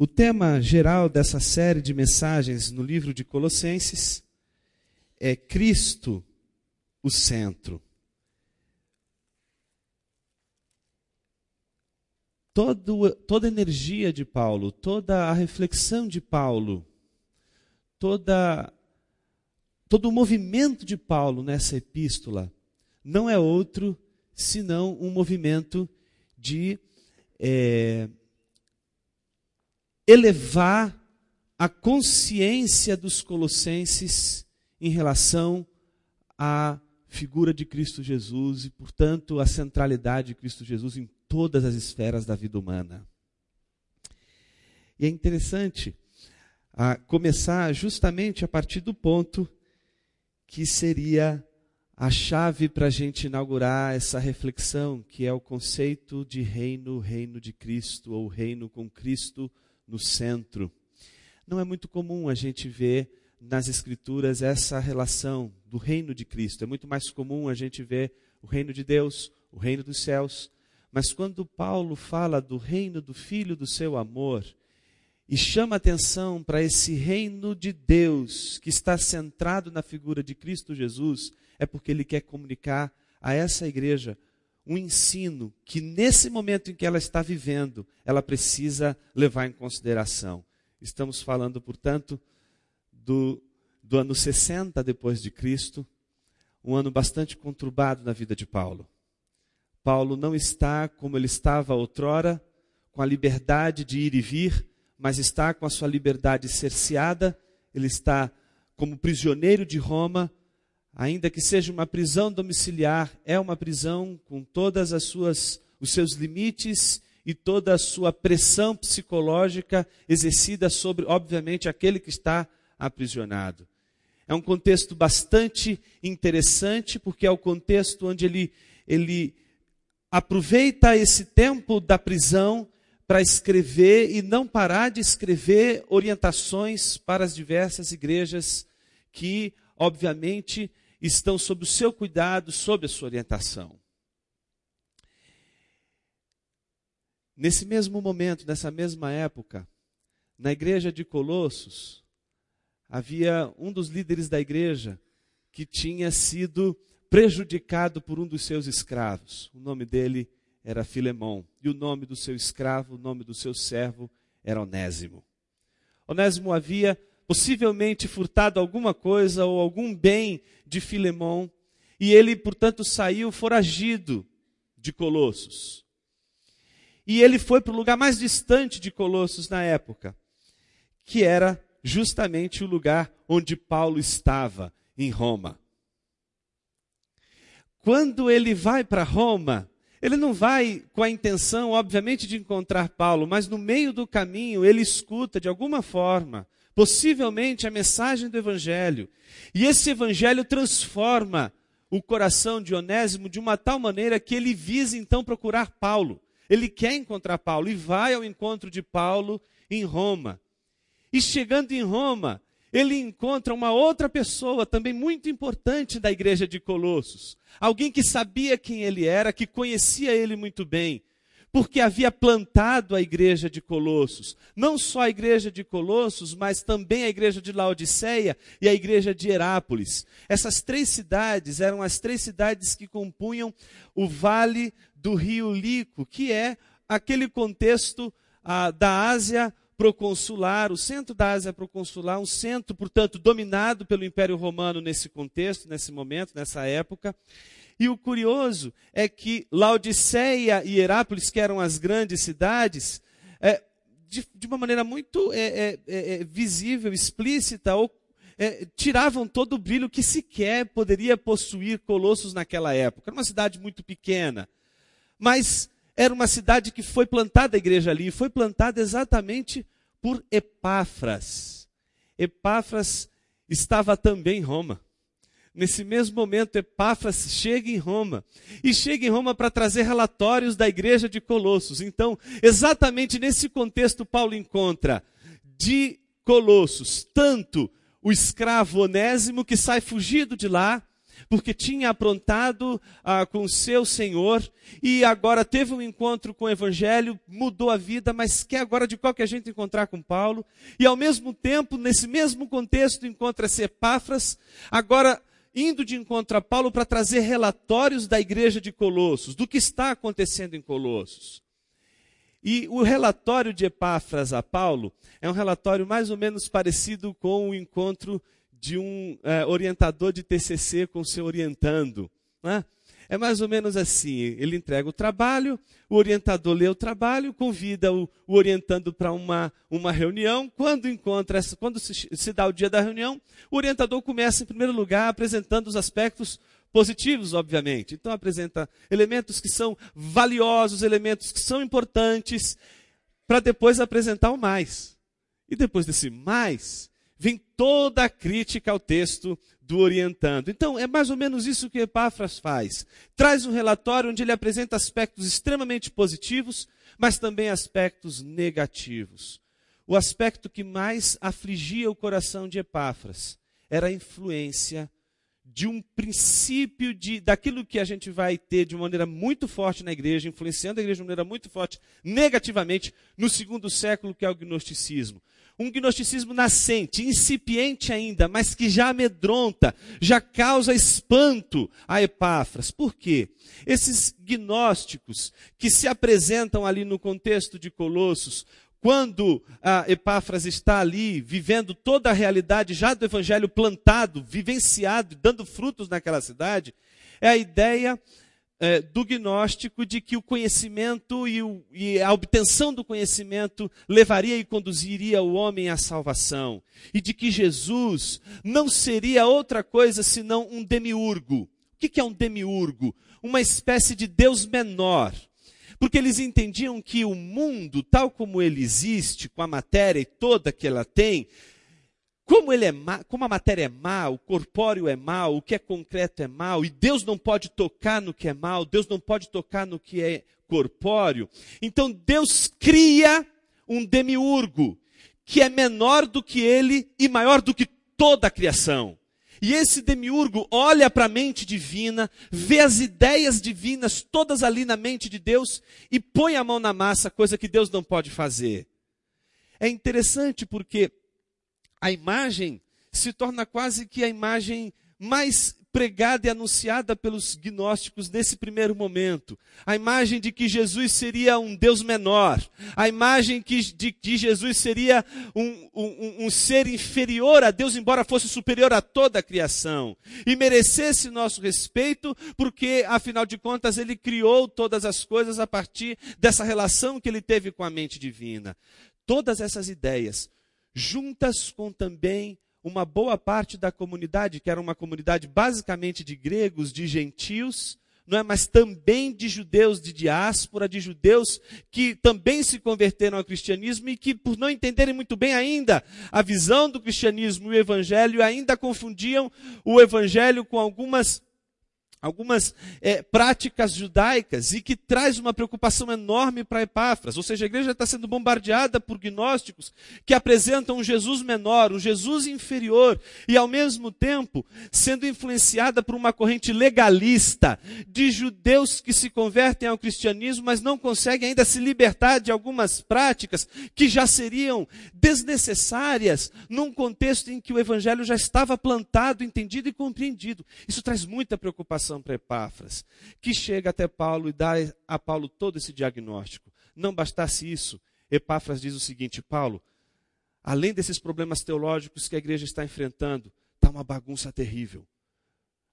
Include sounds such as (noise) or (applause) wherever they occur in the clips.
O tema geral dessa série de mensagens no livro de Colossenses é Cristo, o centro. Todo, toda a energia de Paulo, toda a reflexão de Paulo, toda, todo o movimento de Paulo nessa epístola não é outro senão um movimento de é, elevar a consciência dos colossenses em relação à figura de Cristo Jesus e, portanto, a centralidade de Cristo Jesus em todas as esferas da vida humana. E é interessante a começar justamente a partir do ponto que seria a chave para a gente inaugurar essa reflexão, que é o conceito de reino, reino de Cristo, ou reino com Cristo no centro. Não é muito comum a gente ver nas Escrituras essa relação do reino de Cristo. É muito mais comum a gente ver o reino de Deus, o reino dos céus. Mas quando Paulo fala do reino do Filho do seu amor, e chama atenção para esse reino de Deus que está centrado na figura de Cristo Jesus, é porque ele quer comunicar a essa igreja um ensino que, nesse momento em que ela está vivendo, ela precisa levar em consideração. Estamos falando, portanto, do, do ano 60 depois de Cristo, um ano bastante conturbado na vida de Paulo. Paulo não está como ele estava outrora, com a liberdade de ir e vir, mas está com a sua liberdade cerceada, ele está como prisioneiro de Roma, ainda que seja uma prisão domiciliar, é uma prisão com todas as suas os seus limites e toda a sua pressão psicológica exercida sobre, obviamente, aquele que está aprisionado. É um contexto bastante interessante, porque é o contexto onde ele, ele aproveita esse tempo da prisão para escrever e não parar de escrever orientações para as diversas igrejas que, obviamente, estão sob o seu cuidado, sob a sua orientação. Nesse mesmo momento, nessa mesma época, na igreja de Colossos, havia um dos líderes da igreja que tinha sido prejudicado por um dos seus escravos. O nome dele era Filemão. E o nome do seu escravo, o nome do seu servo era Onésimo. Onésimo havia possivelmente furtado alguma coisa ou algum bem de Filemão, e ele, portanto, saiu foragido de Colossos. E ele foi para o lugar mais distante de Colossos na época, que era justamente o lugar onde Paulo estava, em Roma. Quando ele vai para Roma, ele não vai com a intenção, obviamente, de encontrar Paulo, mas no meio do caminho ele escuta de alguma forma possivelmente a mensagem do Evangelho. E esse Evangelho transforma o coração de Onésimo de uma tal maneira que ele visa então procurar Paulo. Ele quer encontrar Paulo e vai ao encontro de Paulo em Roma. E chegando em Roma, ele encontra uma outra pessoa também muito importante da igreja de Colossos. Alguém que sabia quem ele era, que conhecia ele muito bem porque havia plantado a igreja de Colossos. Não só a igreja de Colossos, mas também a igreja de Laodiceia e a igreja de Herápolis. Essas três cidades eram as três cidades que compunham o vale do rio Lico, que é aquele contexto ah, da Ásia proconsular, o centro da Ásia proconsular, um centro, portanto, dominado pelo Império Romano nesse contexto, nesse momento, nessa época. E o curioso é que Laodiceia e Herápolis, que eram as grandes cidades, é, de, de, uma maneira muito é, é, é, é visível, explícita, ou, é, tiravam todo o brilho que sequer poderia possuir Colossos naquela época. Era uma cidade muito pequena, mas era uma cidade que foi plantada a igreja ali, foi plantada exatamente por Epáfras. Epáfras estava também em Roma. Nesse mesmo momento, Epáfras chega em Roma. E chega em Roma para trazer relatórios da igreja de Colossos. Então, exatamente nesse contexto, Paulo encontra de Colossos tanto o escravo Onésimo, que sai fugido de lá, porque tinha aprontado ah, com seu Senhor e agora teve um encontro com o Evangelho, mudou a vida, mas quer agora de qualquer jeito encontrar com Paulo. E ao mesmo tempo, nesse mesmo contexto, encontra-se Epáfras, agora indo de encontro a Paulo para trazer relatórios da igreja de Colossos, do que está acontecendo em Colossos. E o relatório de Epáfras a Paulo é um relatório mais ou menos parecido com o encontro de um é, orientador de TCC com seu orientando. Né? É mais ou menos assim: ele entrega o trabalho, o orientador lê o trabalho, convida o, o orientando para uma, uma reunião. Quando encontra, quando se, se dá o dia da reunião, o orientador começa, em primeiro lugar, apresentando os aspectos positivos, obviamente. Então apresenta elementos que são valiosos, elementos que são importantes, para depois apresentar o mais. E depois desse mais, vem toda a crítica ao texto do orientando. Então, é mais ou menos isso que Epáfras faz. Traz um relatório onde ele apresenta aspectos extremamente positivos, mas também aspectos negativos. O aspecto que mais afligia o coração de Epáfras era a influência de um princípio de daquilo que a gente vai ter de maneira muito forte na igreja, influenciando a igreja de maneira muito forte negativamente no segundo século, que é o gnosticismo um gnosticismo nascente, incipiente ainda, mas que já amedronta, já causa espanto a Epáfras. Por quê? Esses gnósticos que se apresentam ali no contexto de Colossos, quando a Epáfras está ali vivendo toda a realidade já do evangelho plantado, vivenciado, dando frutos naquela cidade, é a ideia é, do gnóstico de que o conhecimento e, o, e, a obtenção do conhecimento levaria e conduziria o homem à salvação. E de que Jesus não seria outra coisa senão um demiurgo. O que, que é um demiurgo? Uma espécie de Deus menor. Porque eles entendiam que o mundo, tal como ele existe, com a matéria e toda que ela tem, como, ele é como a matéria é má, o corpóreo é mau, o que é concreto é mau, e Deus não pode tocar no que é mau, Deus não pode tocar no que é corpóreo. Então Deus cria um demiurgo, que é menor do que ele e maior do que toda a criação. E esse demiurgo olha para a mente divina, vê as ideias divinas todas ali na mente de Deus e põe a mão na massa, coisa que Deus não pode fazer. É interessante porque a imagem se torna quase que a imagem mais pregada e anunciada pelos gnósticos nesse primeiro momento. A imagem de que Jesus seria um Deus menor. A imagem que, de que Jesus seria um, um, um ser inferior a Deus, embora fosse superior a toda a criação. E merecesse nosso respeito, porque, afinal de contas, ele criou todas as coisas a partir dessa relação que ele teve com a mente divina. Todas essas ideias juntas com também uma boa parte da comunidade, que era uma comunidade basicamente de gregos, de gentios, não é? mas também de judeus de diáspora, de judeus que também se converteram ao cristianismo e que, por não entenderem muito bem ainda a visão do cristianismo e o evangelho, ainda confundiam o evangelho com algumas algumas é, práticas judaicas e que traz uma preocupação enorme para Epáfras. Ou seja, a igreja está sendo bombardeada por gnósticos que apresentam um Jesus menor, um Jesus inferior e ao mesmo tempo sendo influenciada por uma corrente legalista de judeus que se convertem ao cristianismo, mas não conseguem ainda se libertar de algumas práticas que já seriam desnecessárias num contexto em que o evangelho já estava plantado, entendido e compreendido. Isso traz muita preocupação para Epáfras, que chega até Paulo e dá a Paulo todo esse diagnóstico. Não bastasse isso, Epáfras diz o seguinte: Paulo, além desses problemas teológicos que a igreja está enfrentando, está uma bagunça terrível.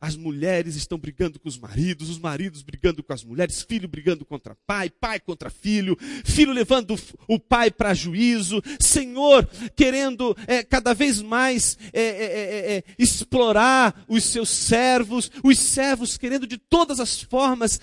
As mulheres estão brigando com os maridos, os maridos brigando com as mulheres, filho brigando contra pai, pai contra filho, filho levando o pai para juízo, Senhor querendo é, cada vez mais é, é, explorar os seus servos, os servos querendo de todas as formas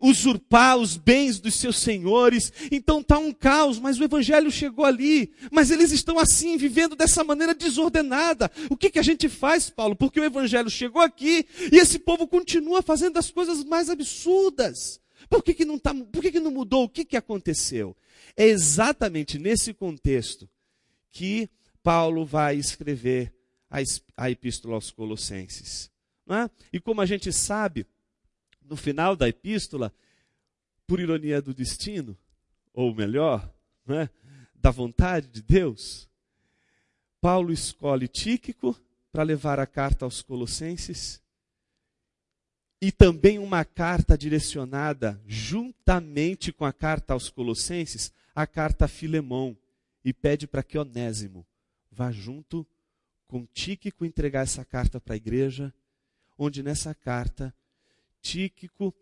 usurpar os bens dos seus senhores. Então está um caos, mas o evangelho chegou ali, mas eles estão assim, vivendo dessa maneira desordenada. O que, que a gente faz, Paulo? Porque o evangelho chegou aqui e esse povo continua fazendo as coisas mais absurdas. Por que, que, não, tá, por que, que não mudou? O que, que aconteceu? É exatamente nesse contexto que Paulo vai escrever a, a Epístola aos Colossenses. É? E como a gente sabe, no final da epístola, por ironia do destino, ou melhor, é? da vontade de Deus, Paulo escolhe Tíquico para levar a carta aos Colossenses e também uma carta direcionada, juntamente com a carta aos Colossenses, a carta a Filemão, e pede para que Onésimo vá junto com Tíquico entregar essa carta para a igreja, onde nessa carta Tíquico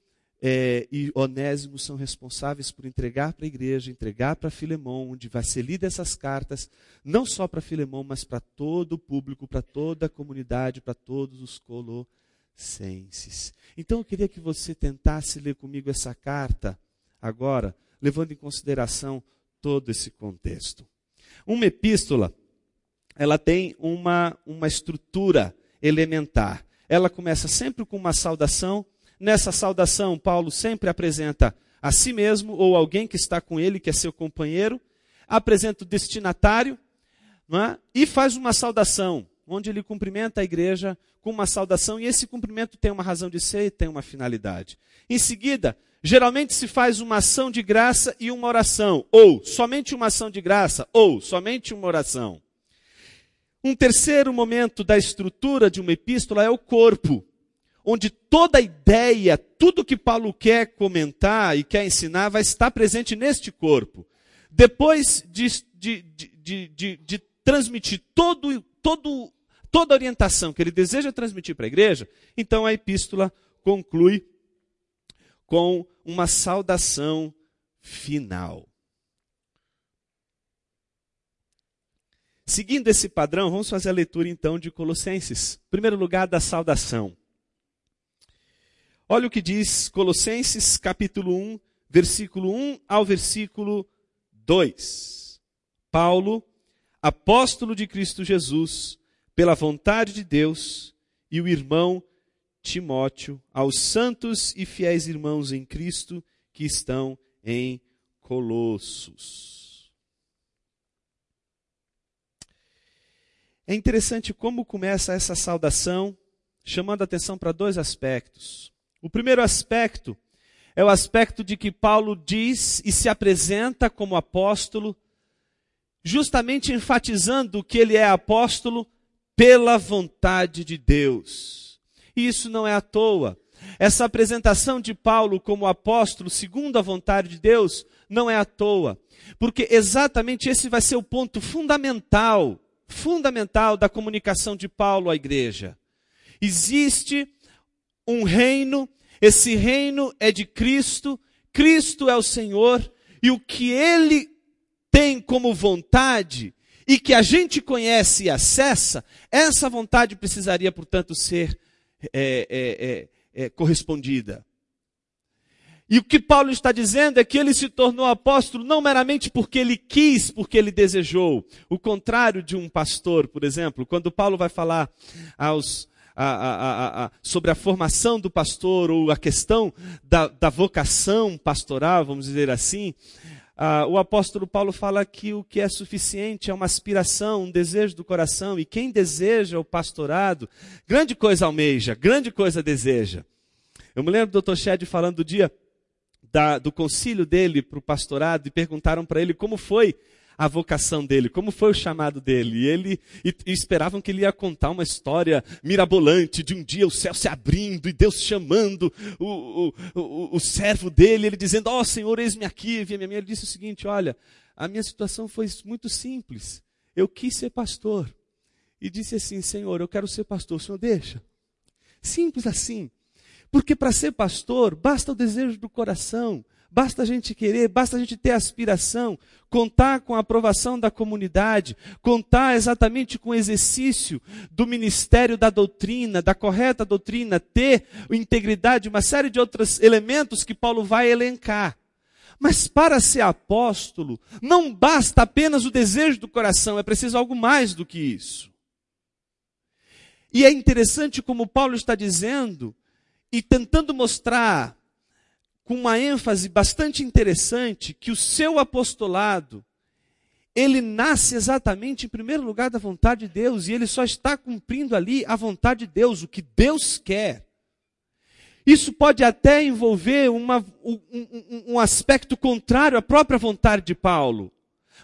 é, e Onésimo são responsáveis por entregar para a igreja, entregar para Filemão, onde vai ser lida essas cartas, não só para Filemão, mas para todo o público, para toda a comunidade, para todos os colossenses. Então eu queria que você tentasse ler comigo essa carta agora, levando em consideração todo esse contexto. Uma epístola, ela tem uma, uma estrutura elementar. Ela começa sempre com uma saudação. Nessa saudação, Paulo sempre apresenta a si mesmo ou alguém que está com ele, que é seu companheiro, apresenta o destinatário é? e faz uma saudação, onde ele cumprimenta a igreja com uma saudação, e esse cumprimento tem uma razão de ser e tem uma finalidade. Em seguida, geralmente se faz uma ação de graça e uma oração, ou somente uma ação de graça, ou somente uma oração. Um terceiro momento da estrutura de uma epístola é o corpo, onde toda a ideia, tudo que Paulo quer comentar e quer ensinar, vai estar presente neste corpo. Depois de, de, de, de transmitir todo, todo, toda a orientação que ele deseja transmitir para a igreja, então a epístola conclui com uma saudação final. Seguindo esse padrão, vamos fazer a leitura então de Colossenses. Em primeiro lugar, da saudação. Olha o que diz Colossenses capítulo 1, versículo 1 ao versículo 2. Paulo, apóstolo de Cristo Jesus, pela vontade de Deus, e o irmão Timóteo, aos santos e fiéis irmãos em Cristo que estão em Colossos. É interessante como começa essa saudação, chamando atenção para dois aspectos. O primeiro aspecto é o aspecto de que Paulo diz e se apresenta como apóstolo, justamente enfatizando que ele é apóstolo pela vontade de Deus. E isso não é à toa. Essa apresentação de Paulo como apóstolo, segundo a vontade de Deus, não é à toa. Porque exatamente esse vai ser o ponto fundamental fundamental da comunicação de Paulo à igreja. Existe um reino, esse reino é de Cristo, Cristo é o Senhor, e o que ele tem como vontade e que a gente conhece e acessa, essa vontade precisaria, portanto, ser é, é, é, é correspondida. E o que Paulo está dizendo é que ele se tornou apóstolo não meramente porque ele quis, porque ele desejou. O contrário de um pastor, por exemplo, quando Paulo vai falar aos, a, a, a, sobre a formação do pastor ou a questão da, da vocação pastoral, vamos dizer assim, o apóstolo Paulo fala que o que é suficiente é uma aspiração, um desejo do coração, e quem deseja o pastorado, grande coisa almeja, grande coisa deseja. Eu me lembro do Dr. Shed falando do dia da, do concílio dele para o pastorado e perguntaram para ele como foi a vocação dele, como foi o chamado dele. E ele e, e esperavam que ele ia contar uma história mirabolante de um dia o céu se abrindo e Deus chamando o, o, o, o servo dele, ele dizendo: Ó oh, Senhor, eis-me aqui. E a minha mãe disse o seguinte: Olha, a minha situação foi muito simples. Eu quis ser pastor. E disse assim: Senhor, eu quero ser pastor, o senhor deixa? Simples assim. Porque para ser pastor, basta o desejo do coração, basta a gente querer, basta a gente ter aspiração, contar com a aprovação da comunidade, contar exatamente com o exercício do ministério da doutrina, da correta doutrina, ter integridade, uma série de outros elementos que Paulo vai elencar. Mas para ser apóstolo, não basta apenas o desejo do coração, é preciso algo mais do que isso. E é interessante como Paulo está dizendo e tentando mostrar com uma ênfase bastante interessante que o seu apostolado ele nasce exatamente em primeiro lugar da vontade de Deus e ele só está cumprindo ali a vontade de Deus, o que Deus quer. Isso pode até envolver uma, um, um, um aspecto contrário à própria vontade de Paulo,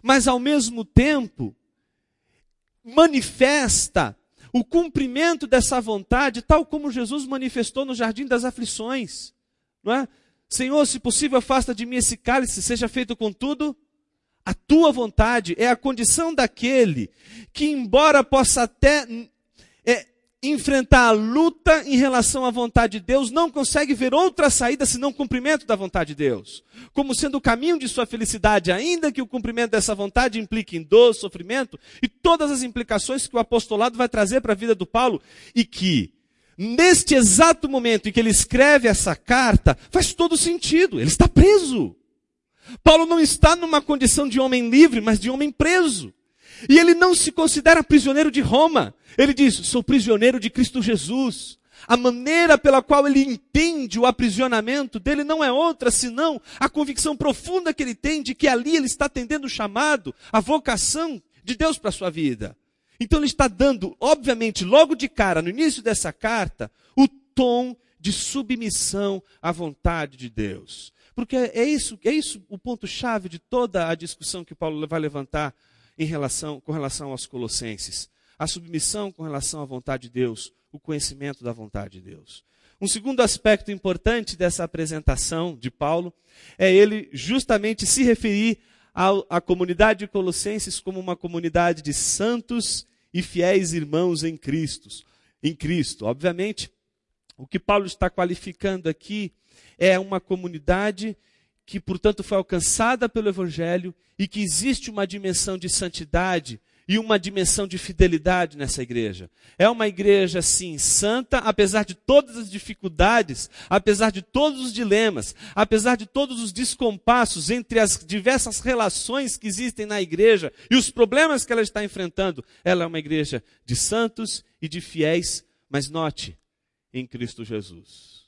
mas ao mesmo tempo manifesta o cumprimento dessa vontade, tal como Jesus manifestou no jardim das aflições, não é? Senhor, se possível, afasta de mim esse cálice, seja feito contudo a tua vontade. É a condição daquele que, embora possa até é, enfrentar a luta em relação à vontade de Deus, não consegue ver outra saída senão o cumprimento da vontade de Deus, como sendo o caminho de sua felicidade, ainda que o cumprimento dessa vontade implique em dor, sofrimento e todas as implicações que o apostolado vai trazer para a vida do Paulo e que neste exato momento em que ele escreve essa carta, faz todo sentido. Ele está preso. Paulo não está numa condição de homem livre, mas de homem preso. E ele não se considera prisioneiro de Roma. Ele diz: sou prisioneiro de Cristo Jesus. A maneira pela qual ele entende o aprisionamento dele não é outra senão a convicção profunda que ele tem de que ali ele está atendendo o chamado, a vocação de Deus para a sua vida. Então ele está dando, obviamente, logo de cara, no início dessa carta, o tom de submissão à vontade de Deus. Porque é isso, é isso o ponto-chave de toda a discussão que Paulo vai levantar em relação, com relação aos colossenses. A submissão com relação à vontade de Deus, o conhecimento da vontade de Deus. Um segundo aspecto importante dessa apresentação de Paulo é ele justamente se referir à comunidade de Colossenses como uma comunidade de santos e fiéis irmãos em Cristo. Em Cristo, obviamente, o que Paulo está qualificando aqui é uma comunidade que, portanto, foi alcançada pelo Evangelho e que existe uma dimensão de santidade e uma dimensão de fidelidade nessa igreja. É uma igreja, sim, santa, apesar de todas as dificuldades, apesar de todos os dilemas, apesar de todos os descompassos entre as diversas relações que existem na igreja e os problemas que ela está enfrentando. Ela é uma igreja de santos e de fiéis, mas note, em Cristo Jesus.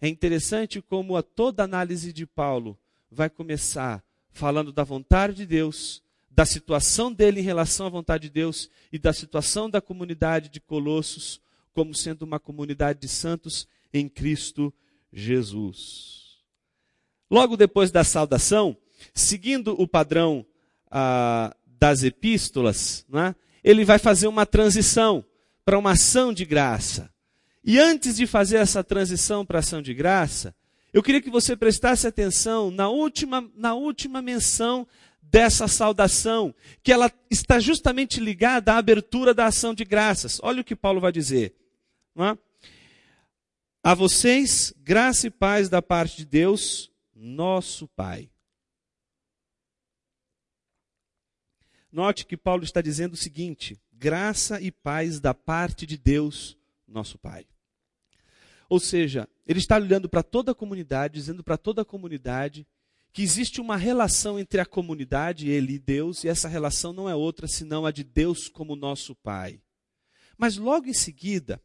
É interessante como a toda análise de Paulo vai começar falando da vontade de Deus da situação dele em relação à vontade de Deus e da situação da comunidade de Colossos como sendo uma comunidade de santos em Cristo Jesus. Logo depois da saudação, seguindo o padrão ah, das epístolas, né, ele vai fazer uma transição para uma ação de graça. E antes de fazer essa transição para ação de graça, eu queria que você prestasse atenção na última, na última menção dessa saudação, que ela está justamente ligada à abertura da ação de graças. Olha o que Paulo vai dizer. É? A vocês, graça e paz da parte de Deus, nosso Pai. Note que Paulo está dizendo o seguinte: graça e paz da parte de Deus, nosso Pai. Ou seja, ele está olhando para toda a comunidade, dizendo para toda a comunidade que existe uma relação entre a comunidade, ele e Deus, e essa relação não é outra senão a de Deus como nosso Pai. Mas logo em seguida,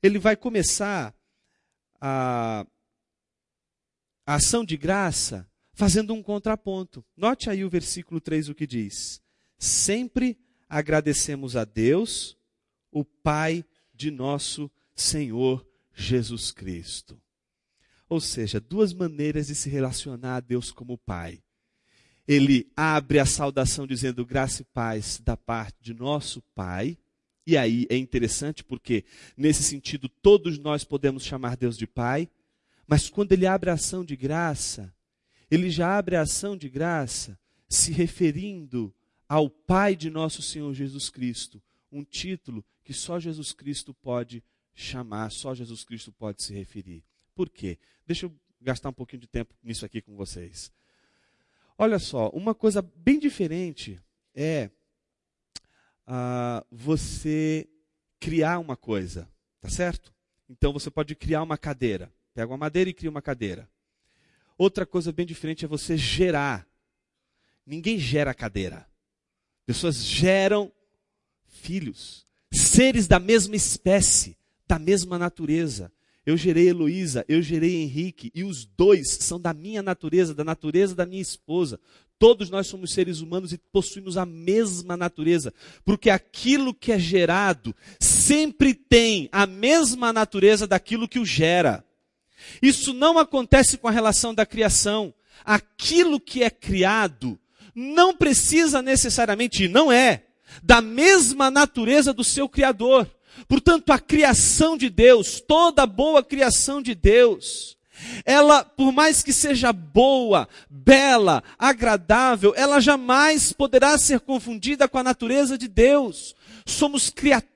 ele vai começar a, a ação de graça fazendo um contraponto. Note aí o versículo 3 o que diz: Sempre agradecemos a Deus, o Pai de nosso Senhor Jesus Cristo. Ou seja, duas maneiras de se relacionar a Deus como Pai. Ele abre a saudação dizendo graça e paz da parte de nosso Pai. E aí é interessante porque, nesse sentido, todos nós podemos chamar Deus de Pai. Mas quando ele abre a ação de graça, ele já abre a ação de graça se referindo ao Pai de nosso Senhor Jesus Cristo. Um título que só Jesus Cristo pode chamar, só Jesus Cristo pode se referir. Por quê? Deixa eu gastar um pouquinho de tempo nisso aqui com vocês. Olha só, uma coisa bem diferente é uh, você criar uma coisa, tá certo? Então você pode criar uma cadeira. Pega uma madeira e cria uma cadeira. Outra coisa bem diferente é você gerar. Ninguém gera cadeira. Pessoas geram filhos, seres da mesma espécie, da mesma natureza. Eu gerei Heloísa, eu gerei Henrique, e os dois são da minha natureza, da natureza da minha esposa. Todos nós somos seres humanos e possuímos a mesma natureza, porque aquilo que é gerado sempre tem a mesma natureza daquilo que o gera. Isso não acontece com a relação da criação. Aquilo que é criado não precisa necessariamente, e não é, da mesma natureza do seu Criador. Portanto, a criação de Deus, toda boa criação de Deus, ela, por mais que seja boa, bela, agradável, ela jamais poderá ser confundida com a natureza de Deus. Somos criaturas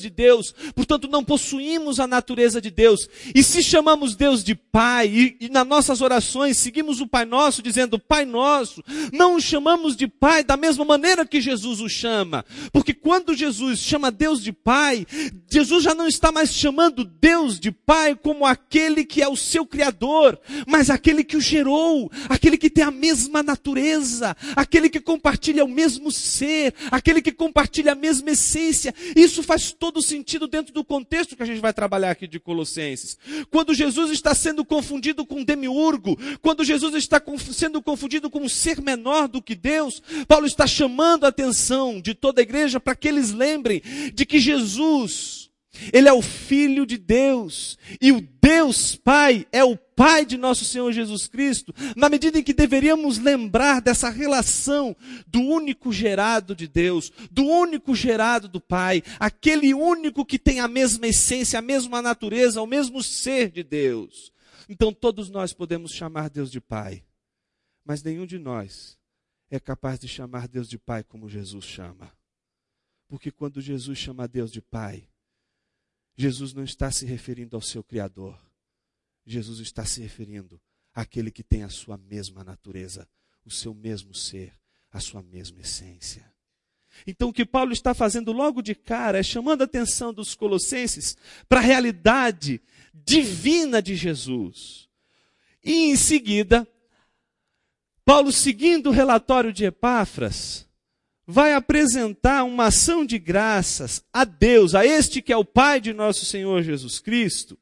de Deus, portanto não possuímos a natureza de Deus. E se chamamos Deus de Pai, e, e nas nossas orações seguimos o Pai Nosso dizendo Pai Nosso, não o chamamos de Pai da mesma maneira que Jesus o chama. Porque quando Jesus chama Deus de Pai, Jesus já não está mais chamando Deus de Pai como aquele que é o seu Criador, mas aquele que o gerou, aquele que tem a mesma natureza, aquele que compartilha o mesmo ser, aquele que compartilha a mesma essência. Isso faz todo sentido dentro do contexto que a gente vai trabalhar aqui de Colossenses. Quando Jesus está sendo confundido com demiurgo, quando Jesus está sendo confundido com um ser menor do que Deus, Paulo está chamando a atenção de toda a igreja para que eles lembrem de que Jesus ele é o Filho de Deus. E o Deus Pai é o Pai de nosso Senhor Jesus Cristo, na medida em que deveríamos lembrar dessa relação do único gerado de Deus, do único gerado do Pai, aquele único que tem a mesma essência, a mesma natureza, o mesmo ser de Deus. Então todos nós podemos chamar Deus de Pai, mas nenhum de nós é capaz de chamar Deus de Pai como Jesus chama. Porque quando Jesus chama Deus de Pai, Jesus não está se referindo ao seu Criador. Jesus está se referindo àquele que tem a sua mesma natureza, o seu mesmo ser, a sua mesma essência. Então, o que Paulo está fazendo logo de cara é chamando a atenção dos colossenses para a realidade divina de Jesus. E em seguida, Paulo, seguindo o relatório de Epáfras, vai apresentar uma ação de graças a Deus, a este que é o Pai de nosso Senhor Jesus Cristo,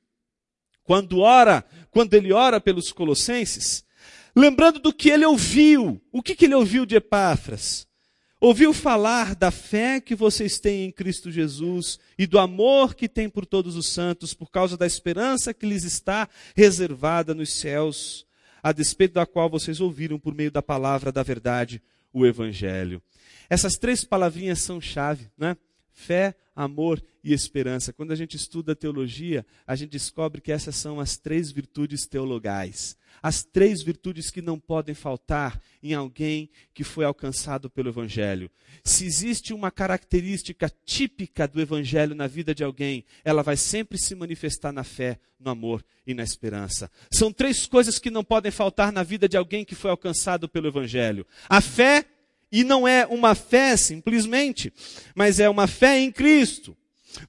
quando ora, quando ele ora pelos colossenses, lembrando do que ele ouviu. O que, que ele ouviu de Epáfras? Ouviu falar da fé que vocês têm em Cristo Jesus e do amor que tem por todos os santos, por causa da esperança que lhes está reservada nos céus, a despeito da qual vocês ouviram por meio da palavra da verdade, o Evangelho. Essas três palavrinhas são chave, né? Fé, amor e esperança. Quando a gente estuda teologia, a gente descobre que essas são as três virtudes teologais. As três virtudes que não podem faltar em alguém que foi alcançado pelo Evangelho. Se existe uma característica típica do Evangelho na vida de alguém, ela vai sempre se manifestar na fé, no amor e na esperança. São três coisas que não podem faltar na vida de alguém que foi alcançado pelo Evangelho: a fé, e não é uma fé simplesmente, mas é uma fé em Cristo.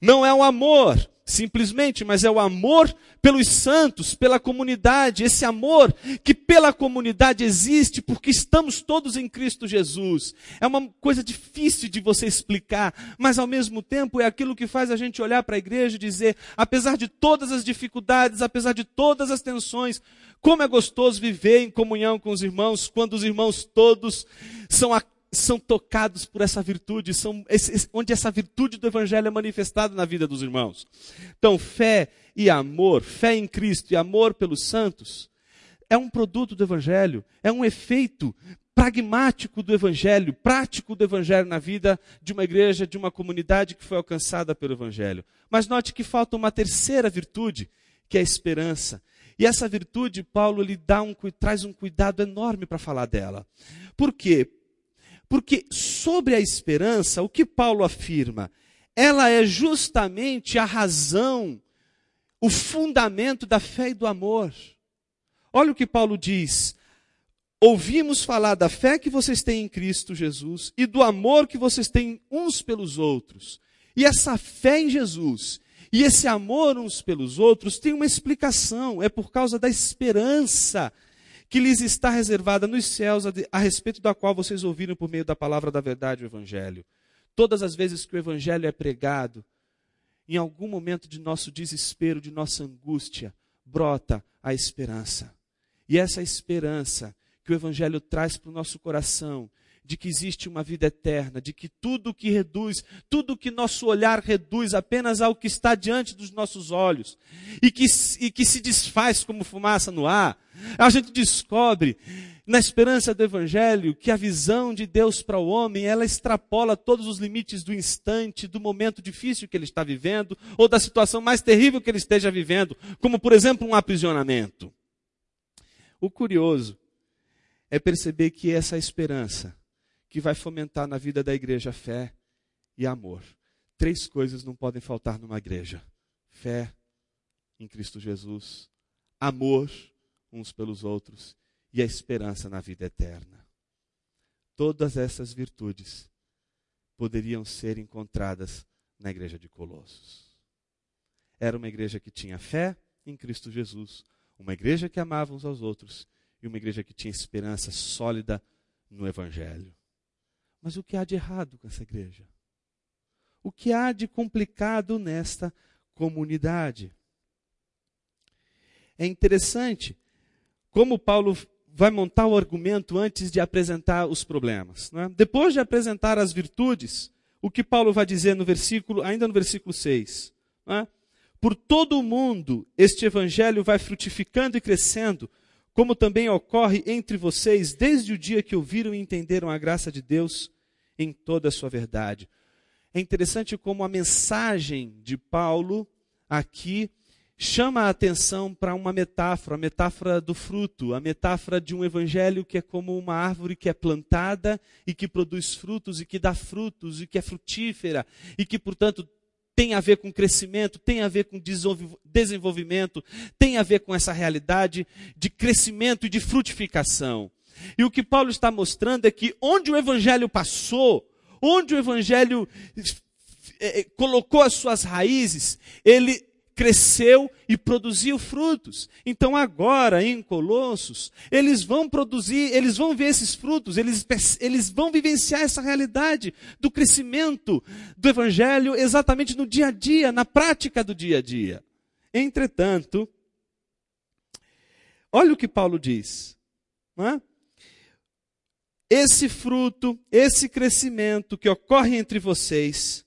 Não é o amor simplesmente, mas é o amor pelos santos, pela comunidade. Esse amor que pela comunidade existe porque estamos todos em Cristo Jesus. É uma coisa difícil de você explicar, mas ao mesmo tempo é aquilo que faz a gente olhar para a igreja e dizer: apesar de todas as dificuldades, apesar de todas as tensões, como é gostoso viver em comunhão com os irmãos, quando os irmãos todos são, a, são tocados por essa virtude, são, onde essa virtude do Evangelho é manifestada na vida dos irmãos. Então, fé e amor, fé em Cristo e amor pelos santos, é um produto do Evangelho, é um efeito pragmático do Evangelho, prático do Evangelho na vida de uma igreja, de uma comunidade que foi alcançada pelo Evangelho. Mas note que falta uma terceira virtude, que é a esperança. E essa virtude, Paulo lhe dá um, traz um cuidado enorme para falar dela. Por quê? Porque sobre a esperança, o que Paulo afirma? Ela é justamente a razão, o fundamento da fé e do amor. Olha o que Paulo diz. Ouvimos falar da fé que vocês têm em Cristo Jesus e do amor que vocês têm uns pelos outros. E essa fé em Jesus e esse amor uns pelos outros tem uma explicação, é por causa da esperança que lhes está reservada nos céus, a, respeito da qual vocês ouviram por meio da palavra da verdade o Evangelho. Todas as vezes que o Evangelho é pregado, em algum momento de nosso desespero, de nossa angústia, brota a esperança. E essa esperança que o Evangelho traz para o nosso coração, de que existe uma vida eterna, de que tudo que reduz, tudo que nosso olhar reduz apenas ao que está diante dos nossos olhos, e que, e que se desfaz como fumaça no ar, a gente descobre, na esperança do Evangelho, que a visão de Deus para o homem, ela extrapola todos os limites do instante, do momento difícil que ele está vivendo, ou da situação mais terrível que ele esteja vivendo, como por exemplo um aprisionamento. O curioso é perceber que essa esperança, que vai fomentar na vida da igreja fé e amor. Três coisas não podem faltar numa igreja: fé em Cristo Jesus, amor uns pelos outros e a esperança na vida eterna. Todas essas virtudes poderiam ser encontradas na igreja de Colossos. Era uma igreja que tinha fé em Cristo Jesus, uma igreja que amava uns aos outros e uma igreja que tinha esperança sólida no Evangelho. Mas o que há de errado com essa igreja? O que há de complicado nesta comunidade? É interessante como Paulo vai montar o argumento antes de apresentar os problemas. É? Depois de apresentar as virtudes, o que Paulo vai dizer no versículo, ainda no versículo 6. É? Por todo o mundo, este evangelho vai frutificando e crescendo, como também ocorre entre vocês desde o dia que ouviram e entenderam a graça de Deus em toda a sua verdade. É interessante como a mensagem de Paulo aqui chama a atenção para uma metáfora, a metáfora do fruto, a metáfora de um evangelho que é como uma árvore que é plantada e que produz frutos e que dá frutos e que é frutífera e que, portanto, tem a ver com crescimento, tem a ver com desenvolvimento, tem a ver com essa realidade de crescimento e de frutificação. E o que Paulo está mostrando é que onde o evangelho passou, onde o evangelho eh, colocou as suas raízes, ele cresceu e produziu frutos. Então agora em Colossos, eles vão produzir, eles vão ver esses frutos, eles, eles vão vivenciar essa realidade do crescimento do evangelho exatamente no dia a dia, na prática do dia a dia. Entretanto, olha o que Paulo diz. É? Esse fruto, esse crescimento que ocorre entre vocês,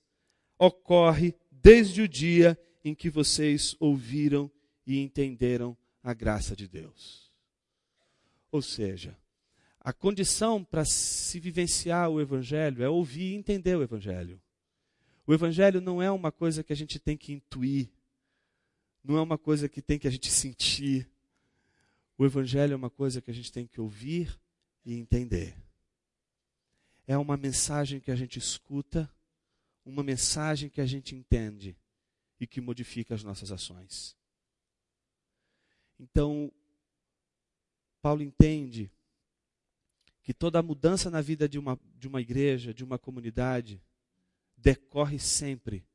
ocorre desde o dia que vocês ouviram e entenderam a graça de Deus. Ou seja, a condição para se vivenciar o Evangelho é ouvir e entender o Evangelho. O Evangelho não é uma coisa que a gente tem que intuir, não é uma coisa que tem que a gente sentir. O Evangelho é uma coisa que a gente tem que ouvir e entender. É uma mensagem que a gente escuta, uma mensagem que a gente entende e que modifica as nossas ações. Então, Paulo entende que toda mudança na vida de uma, de uma igreja, de uma comunidade, decorre sempre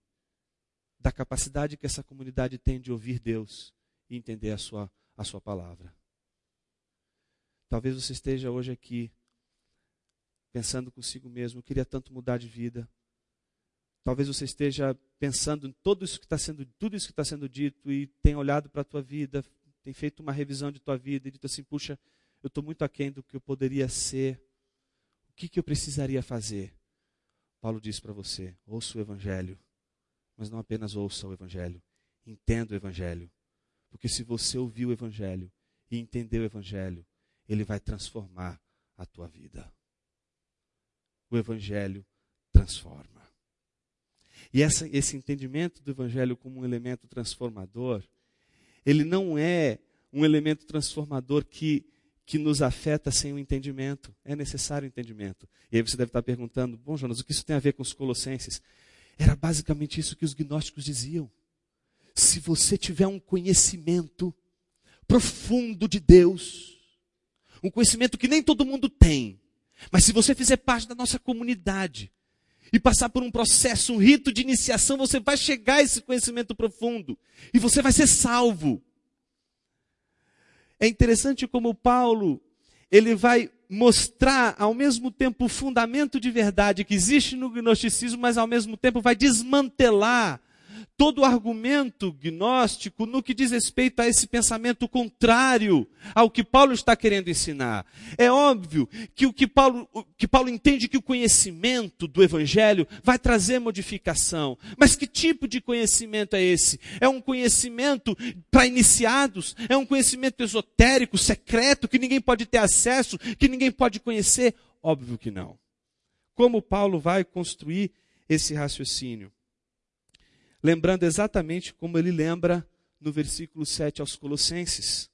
da capacidade que essa comunidade tem de ouvir Deus e entender a sua, a sua palavra. Talvez você esteja hoje aqui pensando consigo mesmo, eu queria tanto mudar de vida, Talvez você esteja pensando em tudo isso que está sendo, tudo isso que está sendo dito e tenha olhado para a tua vida, tem feito uma revisão de tua vida e dito assim, puxa, eu estou muito aquém do que eu poderia ser. O que, que eu precisaria fazer? Paulo diz para você: ouça o Evangelho, mas não apenas ouça o Evangelho, entenda o Evangelho. Porque se você ouvir o Evangelho e entender o Evangelho, ele vai transformar a tua vida. O Evangelho transforma. E essa, esse entendimento do Evangelho como um elemento transformador, ele não é um elemento transformador que, que nos afeta sem o entendimento. É necessário o entendimento. E aí você deve estar perguntando: bom, Jonas, o que isso tem a ver com os Colossenses? Era basicamente isso que os gnósticos diziam. Se você tiver um conhecimento profundo de Deus, um conhecimento que nem todo mundo tem, mas se você fizer parte da nossa comunidade, e passar por um processo, um rito de iniciação, você vai chegar a esse conhecimento profundo e você vai ser salvo. É interessante como Paulo, ele vai mostrar ao mesmo tempo o fundamento de verdade que existe no gnosticismo, mas ao mesmo tempo vai desmantelar todo argumento gnóstico no que diz respeito a esse pensamento contrário ao que Paulo está querendo ensinar. É óbvio que o que Paulo, que Paulo entende que o conhecimento do Evangelho vai trazer modificação. Mas que tipo de conhecimento é esse? É um conhecimento para iniciados? É um conhecimento esotérico, secreto, que ninguém pode ter acesso, que ninguém pode conhecer? Óbvio que não. Como Paulo vai construir esse raciocínio? Lembrando exatamente como ele lembra no versículo 7 aos Colossenses.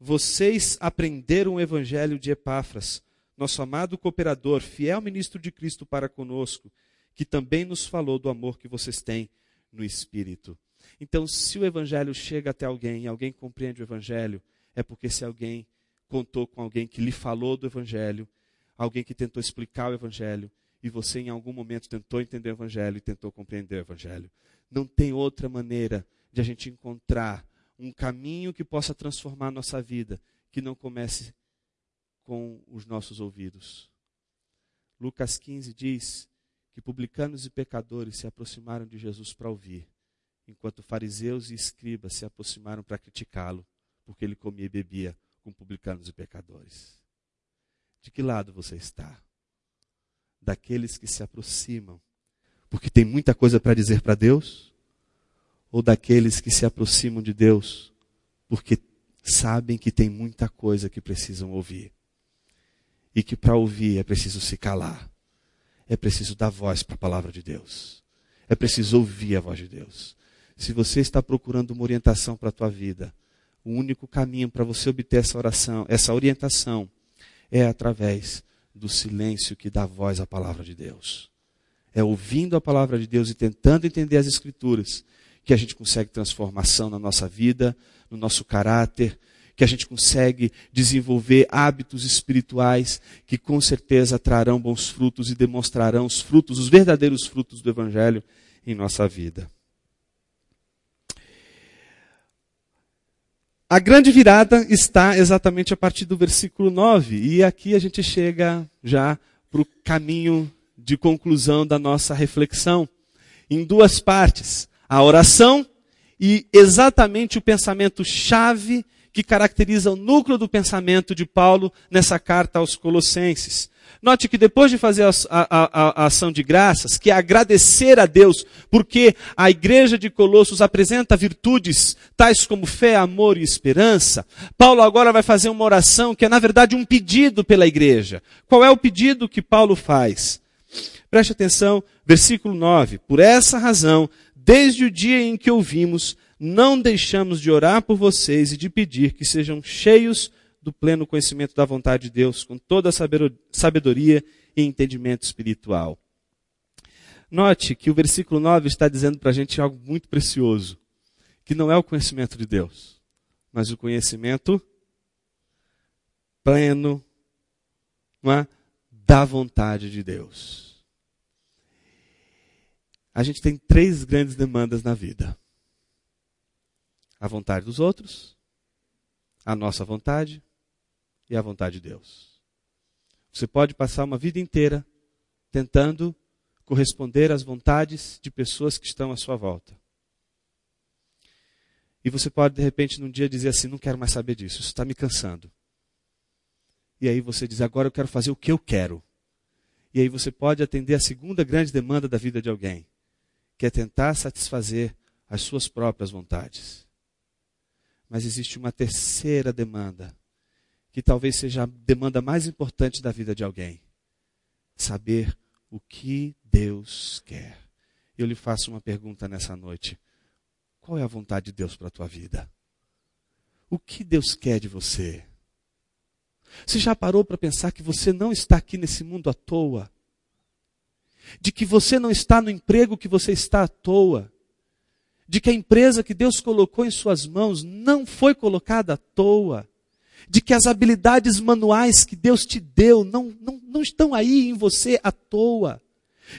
Vocês aprenderam o evangelho de Epáfras, nosso amado cooperador, fiel ministro de Cristo para conosco, que também nos falou do amor que vocês têm no Espírito. Então, se o evangelho chega até alguém alguém compreende o evangelho, é porque se alguém contou com alguém que lhe falou do evangelho, alguém que tentou explicar o evangelho, e você em algum momento tentou entender o evangelho e tentou compreender o evangelho. Não tem outra maneira de a gente encontrar um caminho que possa transformar a nossa vida que não comece com os nossos ouvidos. Lucas 15 diz que publicanos e pecadores se aproximaram de Jesus para ouvir, enquanto fariseus e escribas se aproximaram para criticá-lo, porque ele comia e bebia com publicanos e pecadores. De que lado você está? Daqueles que se aproximam porque tem muita coisa para dizer para Deus? Ou daqueles que se aproximam de Deus porque sabem que tem muita coisa que precisam ouvir? E que para ouvir é preciso se calar, é preciso dar voz para a palavra de Deus, é preciso ouvir a voz de Deus. Se você está procurando uma orientação para a tua vida, o único caminho para você obter essa oração, essa orientação, é através do silêncio que dá voz à palavra de Deus é ouvindo a palavra de Deus e tentando entender as Escrituras que a gente consegue transformação na nossa vida, no nosso caráter, que a gente consegue desenvolver hábitos espirituais que com certeza trarão bons frutos e demonstrarão os frutos, os verdadeiros frutos do Evangelho em nossa vida. A grande virada está exatamente a partir do versículo 9, e aqui a gente chega já para o caminho de conclusão da nossa reflexão, em duas partes: a oração e exatamente o pensamento chave que caracteriza o núcleo do pensamento de Paulo nessa carta aos Colossenses. Note que depois de fazer a, a, a, a, ação de graças, que é agradecer a Deus, porque a igreja de Colossos apresenta virtudes tais como fé, amor e esperança, Paulo agora vai fazer uma oração que é, na verdade, um pedido pela igreja. Qual é o pedido que Paulo faz? Preste atenção, versículo 9. Por essa razão, desde o dia em que ouvimos, não deixamos de orar por vocês e de pedir que sejam cheios do pleno conhecimento da vontade de Deus, com toda a sabedoria e entendimento espiritual. Note que o versículo 9 está dizendo para a gente algo muito precioso, que não é o conhecimento de Deus, mas o conhecimento pleno é? da vontade de Deus a gente tem três grandes demandas na vida: a vontade dos outros, a nossa vontade e a vontade de Deus. Você pode passar uma vida inteira tentando corresponder às vontades de pessoas que estão à sua volta. E você pode, de repente, num dia dizer assim: não quero mais saber disso, isso está me cansando. E aí você diz: agora eu quero fazer o que eu quero. E aí você pode atender a segunda grande demanda da vida de alguém que é tentar satisfazer as suas próprias vontades. Mas existe uma terceira demanda, que talvez seja a demanda mais importante da vida de alguém: saber o que Deus quer. Eu lhe faço uma pergunta nessa noite: qual é a vontade de Deus para a tua vida? O que Deus quer de você? Você já parou para pensar que você não está aqui nesse mundo à toa? De que você não está no emprego que você está à toa, de que a empresa que Deus colocou em suas mãos não foi colocada à toa, de que as habilidades manuais que Deus te deu não, não, não estão aí em você à toa,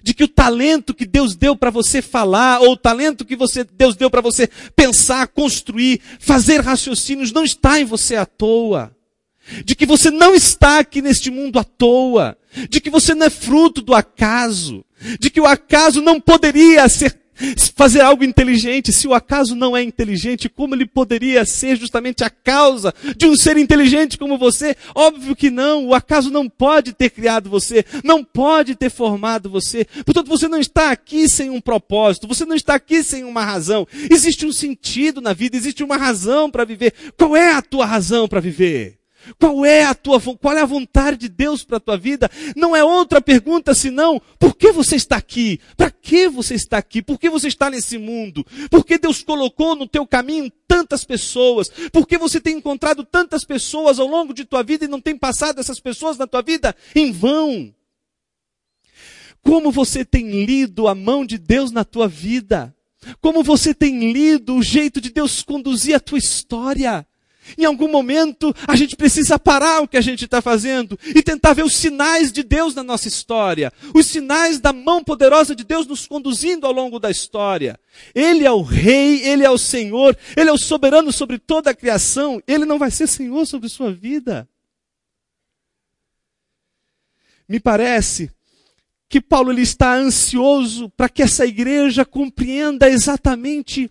de que o talento que Deus deu para você falar, ou o talento que você, Deus deu para você pensar, construir, fazer raciocínios, não está em você à toa de que você não está aqui neste mundo à toa, de que você não é fruto do acaso, de que o acaso não poderia ser fazer algo inteligente. Se o acaso não é inteligente, como ele poderia ser justamente a causa de um ser inteligente como você? Óbvio que não. O acaso não pode ter criado você, não pode ter formado você. Portanto, você não está aqui sem um propósito, você não está aqui sem uma razão. Existe um sentido na vida, existe uma razão para viver. Qual é a tua razão para viver? Qual é a tua, qual é a vontade de Deus para a tua vida? Não é outra pergunta senão, por que você está aqui? Para que você está aqui? Por que você está nesse mundo? Por que Deus colocou no teu caminho tantas pessoas? Por que você tem encontrado tantas pessoas ao longo de tua vida e não tem passado essas pessoas na tua vida em vão? Como você tem lido a mão de Deus na tua vida? Como você tem lido o jeito de Deus conduzir a tua história? Em algum momento, a gente precisa parar o que a gente está fazendo e tentar ver os sinais de Deus na nossa história. Os sinais da mão poderosa de Deus nos conduzindo ao longo da história. Ele é o Rei, Ele é o Senhor, Ele é o soberano sobre toda a criação. Ele não vai ser Senhor sobre sua vida. Me parece que Paulo ele está ansioso para que essa igreja compreenda exatamente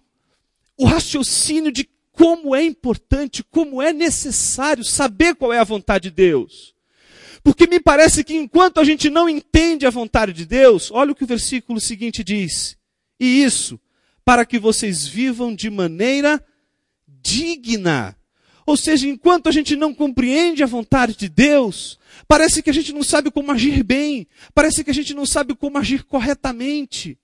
o raciocínio de como é importante, como é necessário saber qual é a vontade de Deus. Porque me parece que enquanto a gente não entende a vontade de Deus, olha o que o versículo seguinte diz. E isso, para que vocês vivam de maneira digna. Ou seja, enquanto a gente não compreende a vontade de Deus, parece que a gente não sabe como agir bem, parece que a gente não sabe como agir corretamente.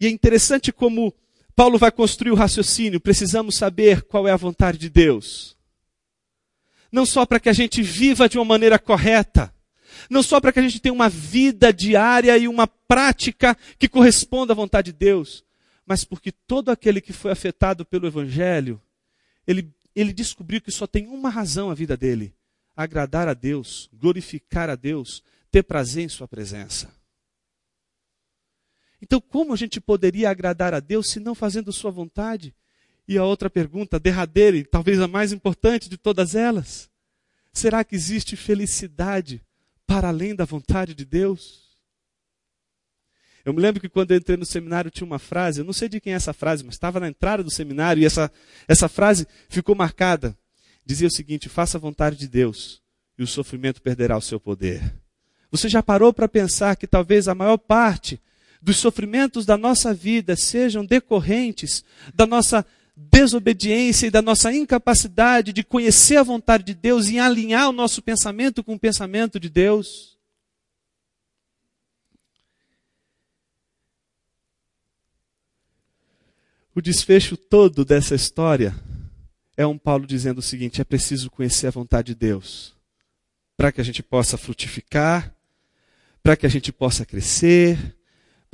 E é interessante como Paulo vai construir o raciocínio. Precisamos saber qual é a vontade de Deus. Não só para que a gente viva de uma maneira correta, não só para que a gente tenha uma vida diária e uma prática que corresponda à vontade de Deus, mas porque todo aquele que foi afetado pelo Evangelho, ele, ele descobriu que só tem uma razão a vida dele: agradar a Deus, glorificar a Deus, ter prazer em Sua presença. Então, como a gente poderia agradar a Deus se não fazendo Sua vontade? E a outra pergunta, derradeira e talvez a mais importante de todas elas: será que existe felicidade para além da vontade de Deus? Eu me lembro que quando eu entrei no seminário tinha uma frase, eu não sei de quem é essa frase, mas estava na entrada do seminário e essa, essa frase ficou marcada. Dizia o seguinte: faça a vontade de Deus e o sofrimento perderá o seu poder. Você já parou para pensar que talvez a maior parte dos sofrimentos da nossa vida sejam decorrentes da nossa desobediência e da nossa incapacidade de conhecer a vontade de Deus e alinhar o nosso pensamento com o pensamento de Deus. O desfecho todo dessa história é um Paulo dizendo o seguinte: é preciso conhecer a vontade de Deus para que a gente possa frutificar, para que a gente possa crescer,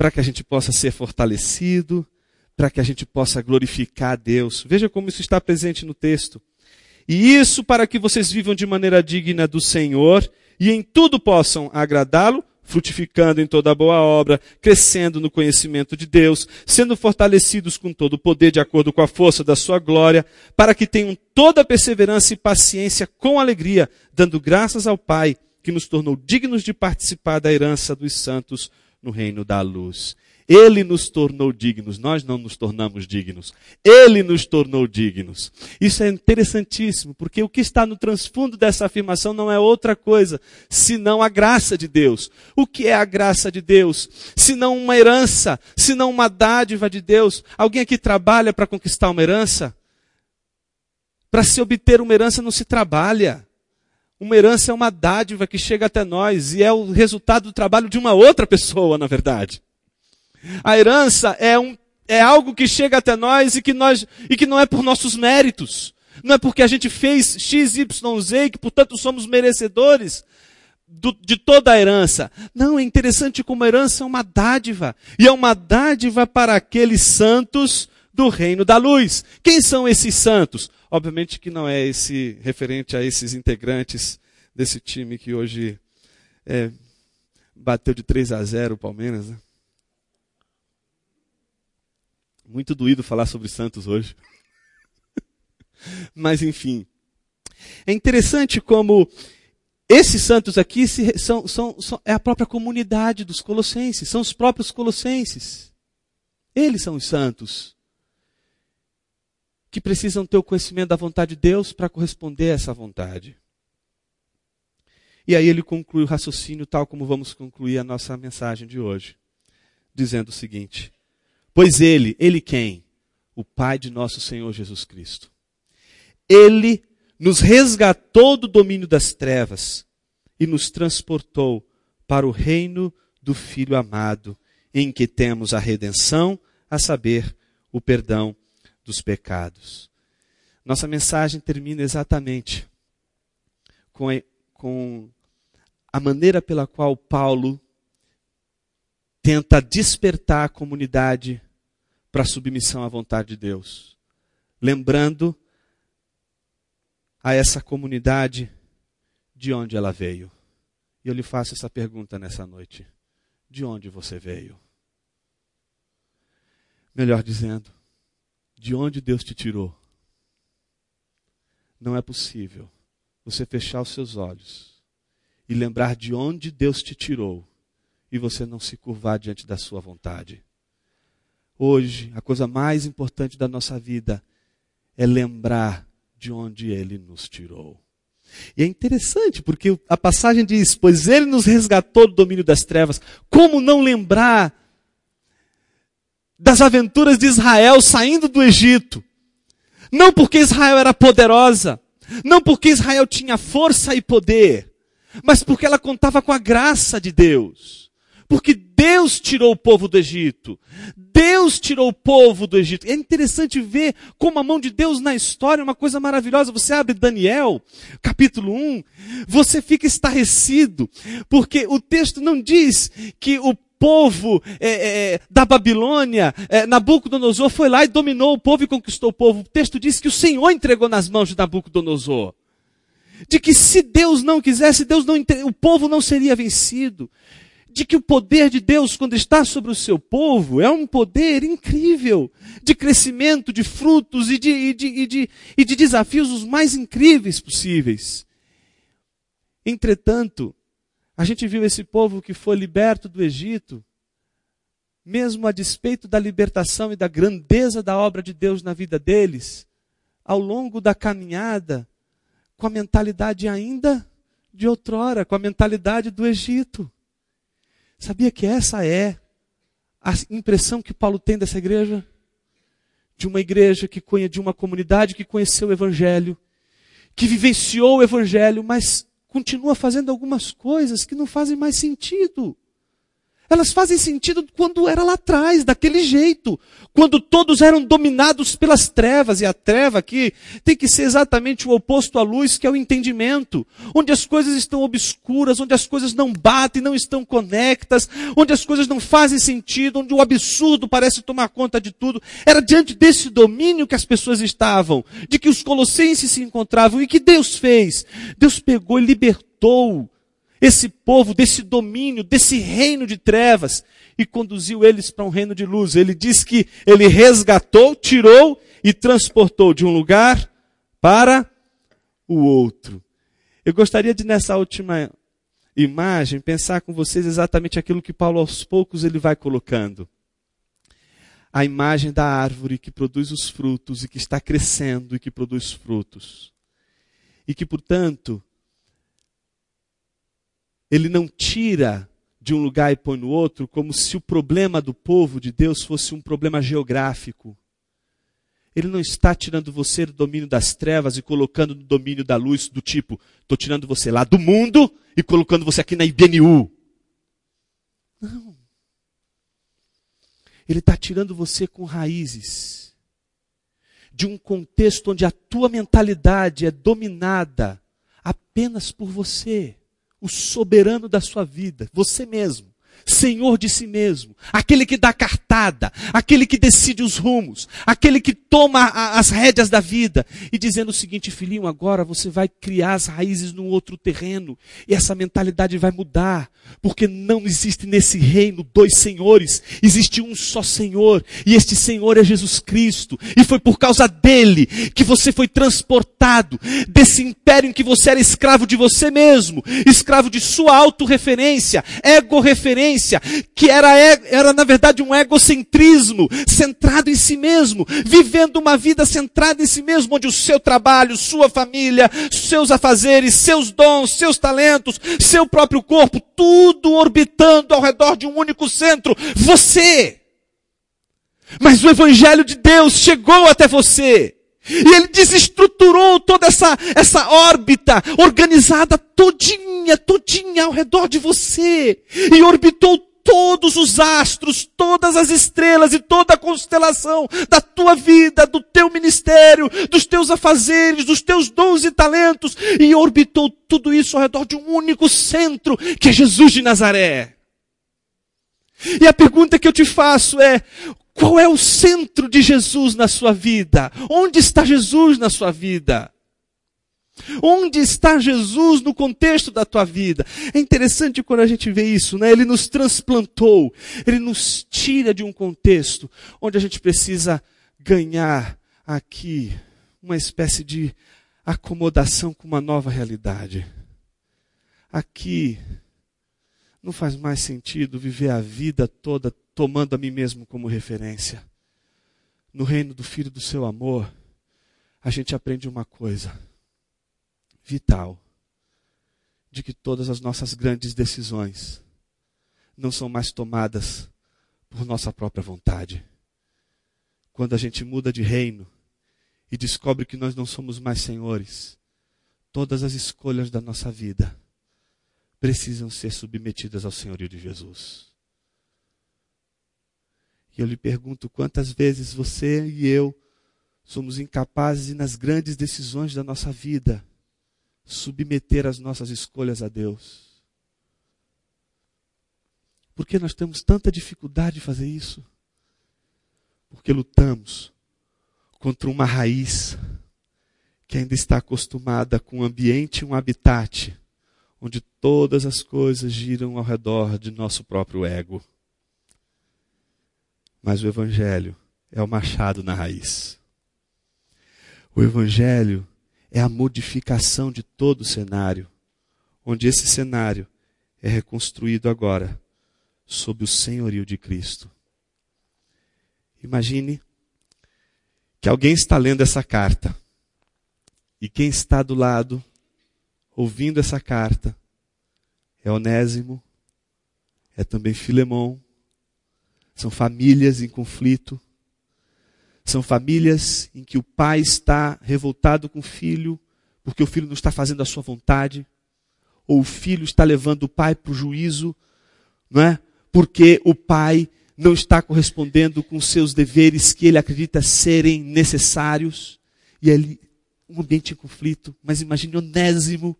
para que a gente possa ser fortalecido, para que a gente possa glorificar a Deus. Veja como isso está presente no texto. E isso para que vocês vivam de maneira digna do Senhor e em tudo possam agradá-lo, frutificando em toda boa obra, crescendo no conhecimento de Deus, sendo fortalecidos com todo o poder de acordo com a força da sua glória, para que tenham toda perseverança e paciência com alegria, dando graças ao Pai que nos tornou dignos de participar da herança dos santos no reino da luz. Ele nos tornou dignos, nós não nos tornamos dignos. Ele nos tornou dignos. Isso é interessantíssimo, porque o que está no transfundo dessa afirmação não é outra coisa senão a graça de Deus. O que é a graça de Deus? Senão uma herança, senão uma dádiva de Deus. Alguém aqui trabalha para conquistar uma herança? Para se obter uma herança não se trabalha. Uma herança é uma dádiva que chega até nós e é o resultado do trabalho de uma outra pessoa, na verdade. A herança é, um, é algo que chega até nós e que, nós e que não é por nossos méritos. Não é porque a gente fez X, Y, Z que, portanto, somos merecedores do, de toda a herança. Não, é interessante como a herança é uma dádiva. E é uma dádiva para aqueles santos do reino da luz. Quem são esses santos? Obviamente que não é esse referente a esses integrantes desse time que hoje é, bateu de 3 a 0 o Palmeiras. Né? Muito doído falar sobre Santos hoje. (laughs) Mas enfim. É interessante como esses santos aqui são, são, são, é a própria comunidade dos colossenses, são os próprios colossenses. Eles são os santos que precisam ter o conhecimento da vontade de Deus para corresponder a essa vontade. E aí ele conclui o raciocínio tal como vamos concluir a nossa mensagem de hoje, dizendo o seguinte: Pois ele, ele quem? O Pai de nosso Senhor Jesus Cristo. Ele nos resgatou do domínio das trevas e nos transportou para o reino do Filho amado, em que temos a redenção, a saber, o perdão dos pecados. Nossa mensagem termina exatamente com a, com a maneira pela qual Paulo tenta despertar a comunidade para a submissão à vontade de Deus. Lembrando a essa comunidade de onde ela veio. E eu lhe faço essa pergunta nessa noite: de onde você veio? Melhor dizendo, de onde Deus te tirou. Não é possível você fechar os seus olhos e lembrar de onde Deus te tirou e você não se curvar diante da sua vontade. Hoje, a coisa mais importante da nossa vida é lembrar de onde Ele nos tirou. E é interessante, porque a passagem diz: Pois Ele nos resgatou do domínio das trevas. Como não lembrar das aventuras de Israel saindo do Egito. Não porque Israel era poderosa, não porque Israel tinha força e poder, mas porque ela contava com a graça de Deus. Porque Deus tirou o povo do Egito. Deus tirou o povo do Egito. É interessante ver como a mão de Deus na história é uma coisa maravilhosa. Você abre Daniel, capítulo 1, você fica estarrecido, porque o texto não diz que o povo é, é, da Babilônia, é, Nabucodonosor foi lá e dominou o povo e conquistou o povo. O texto diz que o Senhor entregou nas mãos de Nabucodonosor. De que se Deus não quisesse, Deus não o povo não seria vencido. De que o poder de Deus, quando está sobre o seu povo, é um poder incrível, de crescimento, de frutos e de, e de, e de, e de desafios os mais incríveis possíveis. Entretanto, a gente viu esse povo que foi liberto do Egito, mesmo a despeito da libertação e da grandeza da obra de Deus na vida deles, ao longo da caminhada, com a mentalidade ainda de outrora, com a mentalidade do Egito. Sabia que essa é a impressão que Paulo tem dessa igreja? De uma igreja que conhece, de uma comunidade que conheceu o Evangelho, que vivenciou o Evangelho, mas continua fazendo algumas coisas que não fazem mais sentido. Elas fazem sentido quando era lá atrás, daquele jeito. Quando todos eram dominados pelas trevas. E a treva aqui tem que ser exatamente o oposto à luz, que é o entendimento. Onde as coisas estão obscuras, onde as coisas não batem, não estão conectas, onde as coisas não fazem sentido, onde o absurdo parece tomar conta de tudo. Era diante desse domínio que as pessoas estavam, de que os colossenses se encontravam e que Deus fez. Deus pegou e libertou esse povo desse domínio, desse reino de trevas e conduziu eles para um reino de luz. Ele diz que ele resgatou, tirou e transportou de um lugar para o outro. Eu gostaria de nessa última imagem pensar com vocês exatamente aquilo que Paulo aos poucos ele vai colocando. A imagem da árvore que produz os frutos e que está crescendo e que produz frutos. E que, portanto, ele não tira de um lugar e põe no outro, como se o problema do povo de Deus fosse um problema geográfico. Ele não está tirando você do domínio das trevas e colocando no domínio da luz, do tipo, estou tirando você lá do mundo e colocando você aqui na IBNU. Não. Ele está tirando você com raízes de um contexto onde a tua mentalidade é dominada apenas por você o soberano da sua vida, você mesmo. Senhor de si mesmo, aquele que dá cartada, aquele que decide os rumos, aquele que toma as rédeas da vida, e dizendo o seguinte, filhinho, agora você vai criar as raízes num outro terreno, e essa mentalidade vai mudar, porque não existe nesse reino dois senhores, existe um só Senhor, e este Senhor é Jesus Cristo, e foi por causa dele que você foi transportado desse império em que você era escravo de você mesmo, escravo de sua autorreferência, ego-referência, que era, era na verdade um egocentrismo, centrado em si mesmo, vivendo uma vida centrada em si mesmo, onde o seu trabalho, sua família, seus afazeres, seus dons, seus talentos, seu próprio corpo, tudo orbitando ao redor de um único centro, você. Mas o Evangelho de Deus chegou até você. E ele desestruturou toda essa, essa órbita organizada todinha, todinha ao redor de você. E orbitou todos os astros, todas as estrelas e toda a constelação da tua vida, do teu ministério, dos teus afazeres, dos teus dons e talentos. E orbitou tudo isso ao redor de um único centro, que é Jesus de Nazaré. E a pergunta que eu te faço é, qual é o centro de Jesus na sua vida? Onde está Jesus na sua vida? Onde está Jesus no contexto da tua vida? É interessante quando a gente vê isso, né? Ele nos transplantou, ele nos tira de um contexto onde a gente precisa ganhar aqui uma espécie de acomodação com uma nova realidade. Aqui não faz mais sentido viver a vida toda tomando a mim mesmo como referência. No reino do Filho do seu amor, a gente aprende uma coisa vital: de que todas as nossas grandes decisões não são mais tomadas por nossa própria vontade. Quando a gente muda de reino e descobre que nós não somos mais senhores, todas as escolhas da nossa vida precisam ser submetidas ao senhorio de Jesus. E eu lhe pergunto quantas vezes você e eu somos incapazes de, nas grandes decisões da nossa vida, submeter as nossas escolhas a Deus. Por que nós temos tanta dificuldade de fazer isso? Porque lutamos contra uma raiz que ainda está acostumada com um ambiente, um habitat, onde todas as coisas giram ao redor de nosso próprio ego. Mas o Evangelho é o machado na raiz. O Evangelho é a modificação de todo o cenário, onde esse cenário é reconstruído agora sob o senhorio de Cristo. Imagine que alguém está lendo essa carta e quem está do lado, ouvindo essa carta, é Onésimo, é também Filemão, são famílias em conflito. São famílias em que o pai está revoltado com o filho, porque o filho não está fazendo a sua vontade, ou o filho está levando o pai para o juízo, não é? Porque o pai não está correspondendo com seus deveres que ele acredita serem necessários, e ali um ambiente em conflito. Mas imagine Onésimo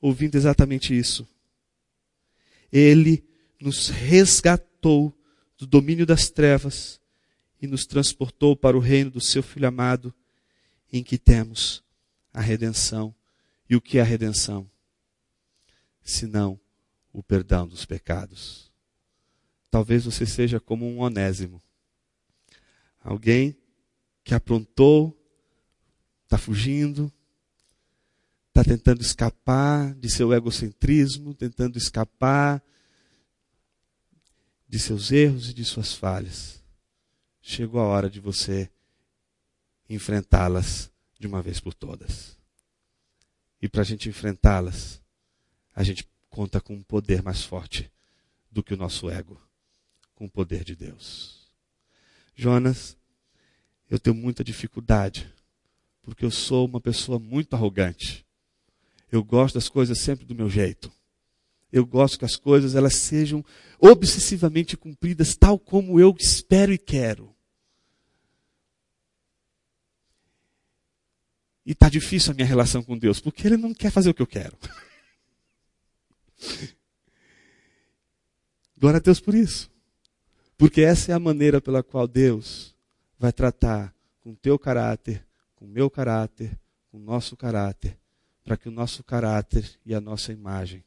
ouvindo exatamente isso. Ele nos resgatou do domínio das trevas e nos transportou para o reino do seu Filho amado, em que temos a redenção. E o que é a redenção? Senão o perdão dos pecados. Talvez você seja como um onésimo. Alguém que aprontou, está fugindo, está tentando escapar de seu egocentrismo, tentando escapar de seus erros e de suas falhas. Chegou a hora de você enfrentá-las de uma vez por todas. E para a gente enfrentá-las, a gente conta com um poder mais forte do que o nosso ego com o poder de Deus. Jonas, eu tenho muita dificuldade, porque eu sou uma pessoa muito arrogante. Eu gosto das coisas sempre do meu jeito. Eu gosto que as coisas elas sejam obsessivamente cumpridas tal como eu espero e quero. E está difícil a minha relação com Deus, porque Ele não quer fazer o que eu quero. (laughs) Glória a Deus por isso. Porque essa é a maneira pela qual Deus vai tratar com o teu caráter, com o meu caráter, com o nosso caráter, para que o nosso caráter e a nossa imagem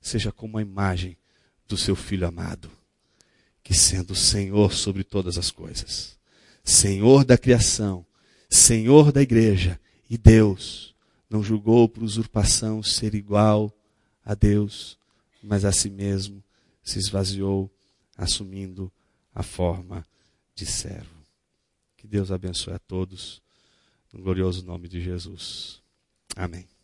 seja como a imagem do seu filho amado, que sendo Senhor sobre todas as coisas, Senhor da criação, Senhor da igreja e Deus, não julgou por usurpação ser igual a Deus, mas a si mesmo se esvaziou, assumindo a forma de servo. Que Deus abençoe a todos, no glorioso nome de Jesus. Amém.